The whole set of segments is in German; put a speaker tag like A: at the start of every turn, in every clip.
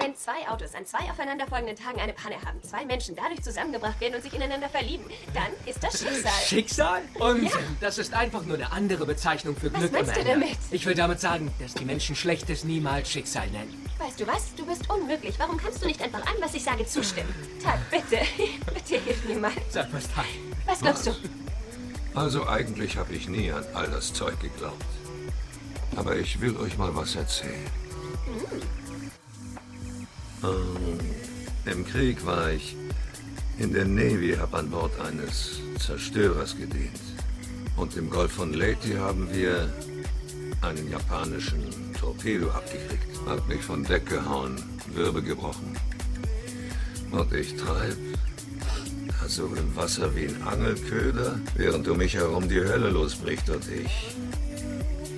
A: Wenn zwei Autos an zwei aufeinanderfolgenden Tagen eine Panne haben, zwei Menschen dadurch zusammengebracht werden und sich ineinander verlieben, dann ist das Schicksal.
B: Schicksal? Unsinn. Das ist einfach nur eine andere Bezeichnung für
A: Was
B: Glück
A: meinst
B: im
A: du damit?
B: Ich will damit sagen, dass die Menschen Schlechtes niemals Schicksal nennen.
A: Weißt du was? Du bist unmöglich. Warum kannst du nicht einfach allem, was ich sage, zustimmen? Tag, bitte. bitte hilf mir mal.
B: Sag was, Tag.
A: Was glaubst du?
C: Also eigentlich habe ich nie an all das Zeug geglaubt. Aber ich will euch mal was erzählen. Ähm, Im Krieg war ich in der Navy, habe an Bord eines Zerstörers gedient. Und im Golf von Leyte haben wir einen japanischen Torpedo abgekriegt. Hat mich von Deck gehauen, Wirbel gebrochen. Und ich treib also im Wasser wie ein Angelköder, während um mich herum die Hölle losbricht und ich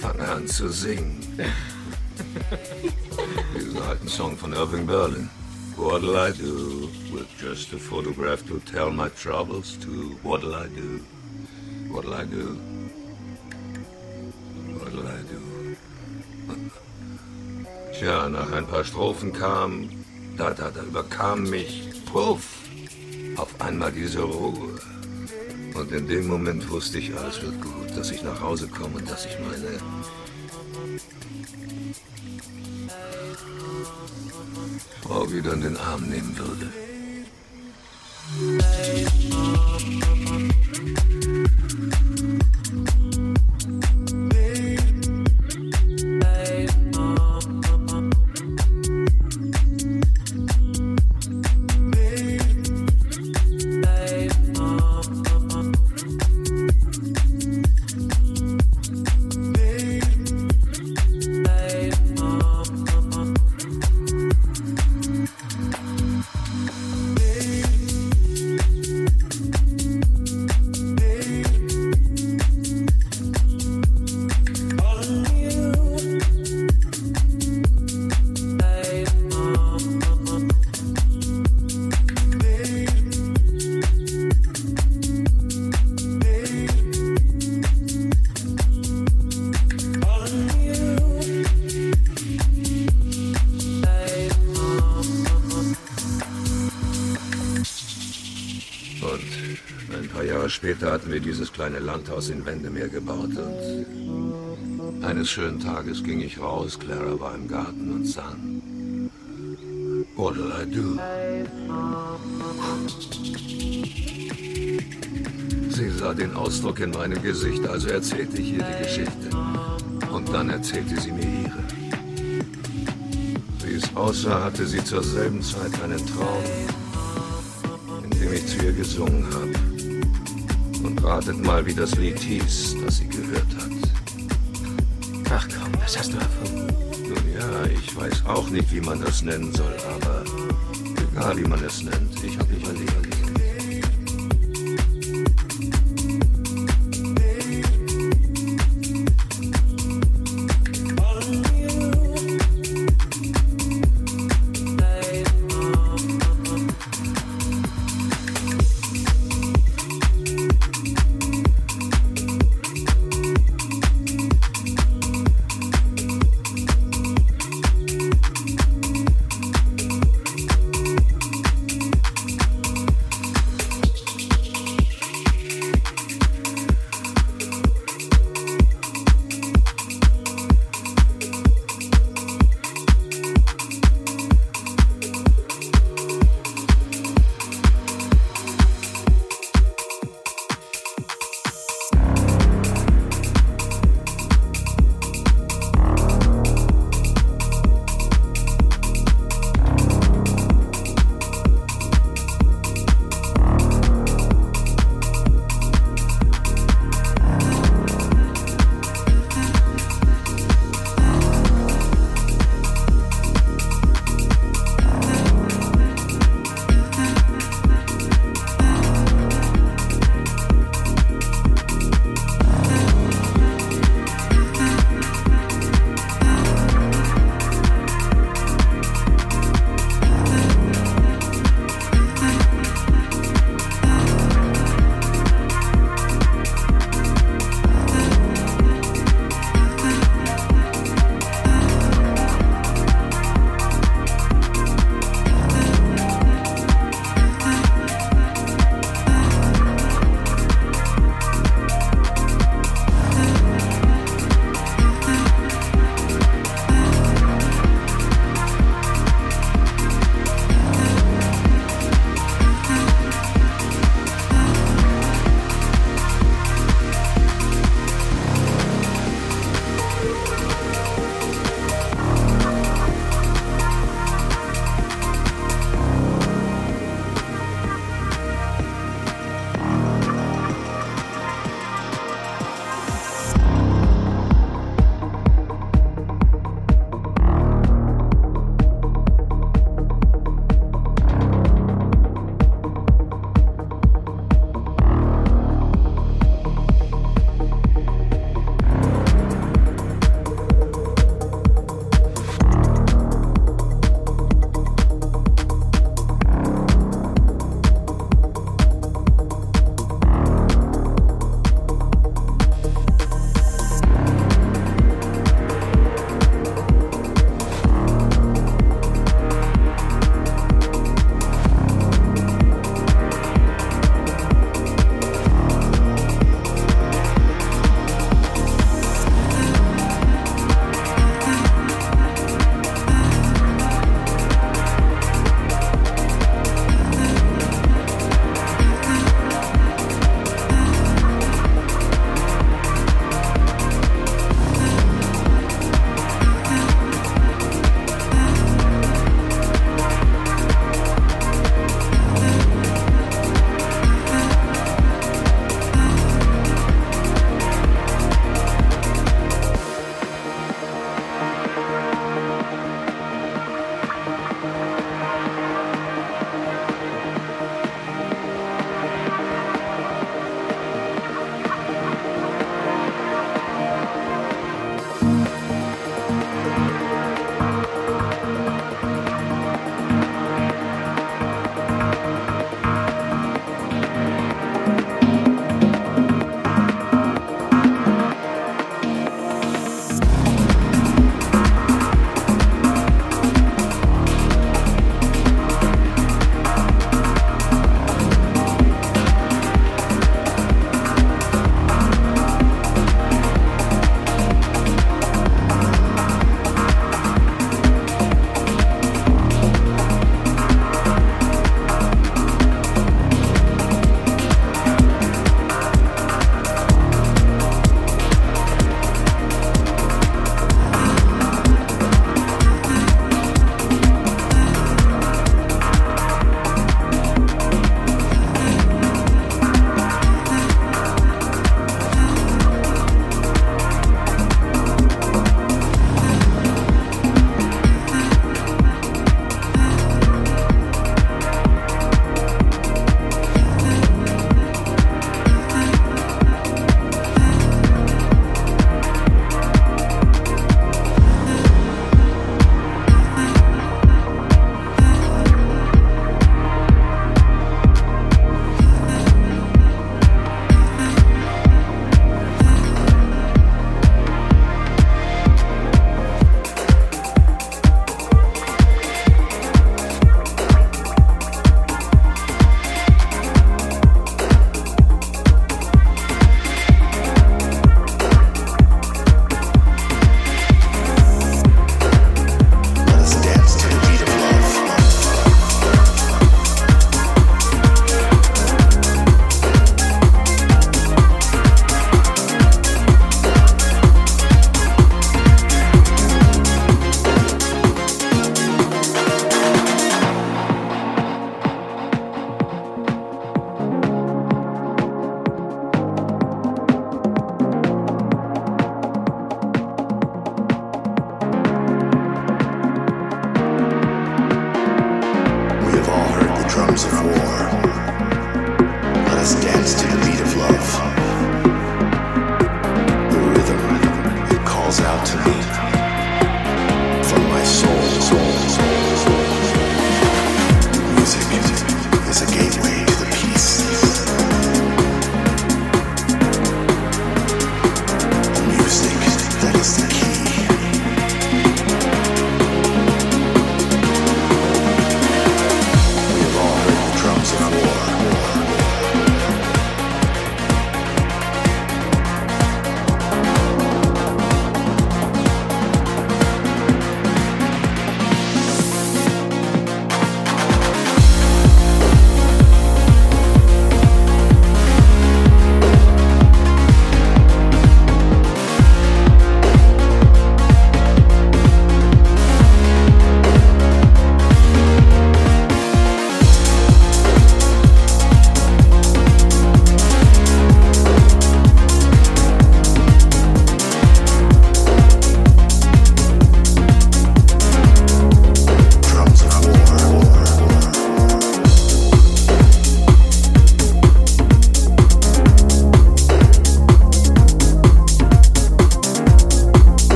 C: fange an zu singen. Diesen alten Song von Irving Berlin. What'll I do with just a photograph to tell my troubles to? What'll I do? What'll I do? What'll I do? Tja, nach ein paar Strophen kam, da, da, da überkam mich, puff, auf einmal diese Ruhe. Und in dem Moment wusste ich, alles wird gut, dass ich nach Hause komme und dass ich meine Frau wieder in den Arm nehmen würde. Und Landhaus in Wendemeer gebaut und eines schönen Tages ging ich raus, Clara war im Garten und sang. What'll I do? Sie sah den Ausdruck in meinem Gesicht, also erzählte ich ihr die Geschichte. Und dann erzählte sie mir ihre. Wie es aussah, hatte sie zur selben Zeit einen Traum, in dem ich zu ihr gesungen habe. Ratet mal, wie das Lied hieß, das sie gehört hat.
B: Ach komm, das hast du erfunden.
C: Nun ja, ich weiß auch nicht, wie man das nennen soll, aber egal, wie man es nennt, ich habe überlegt.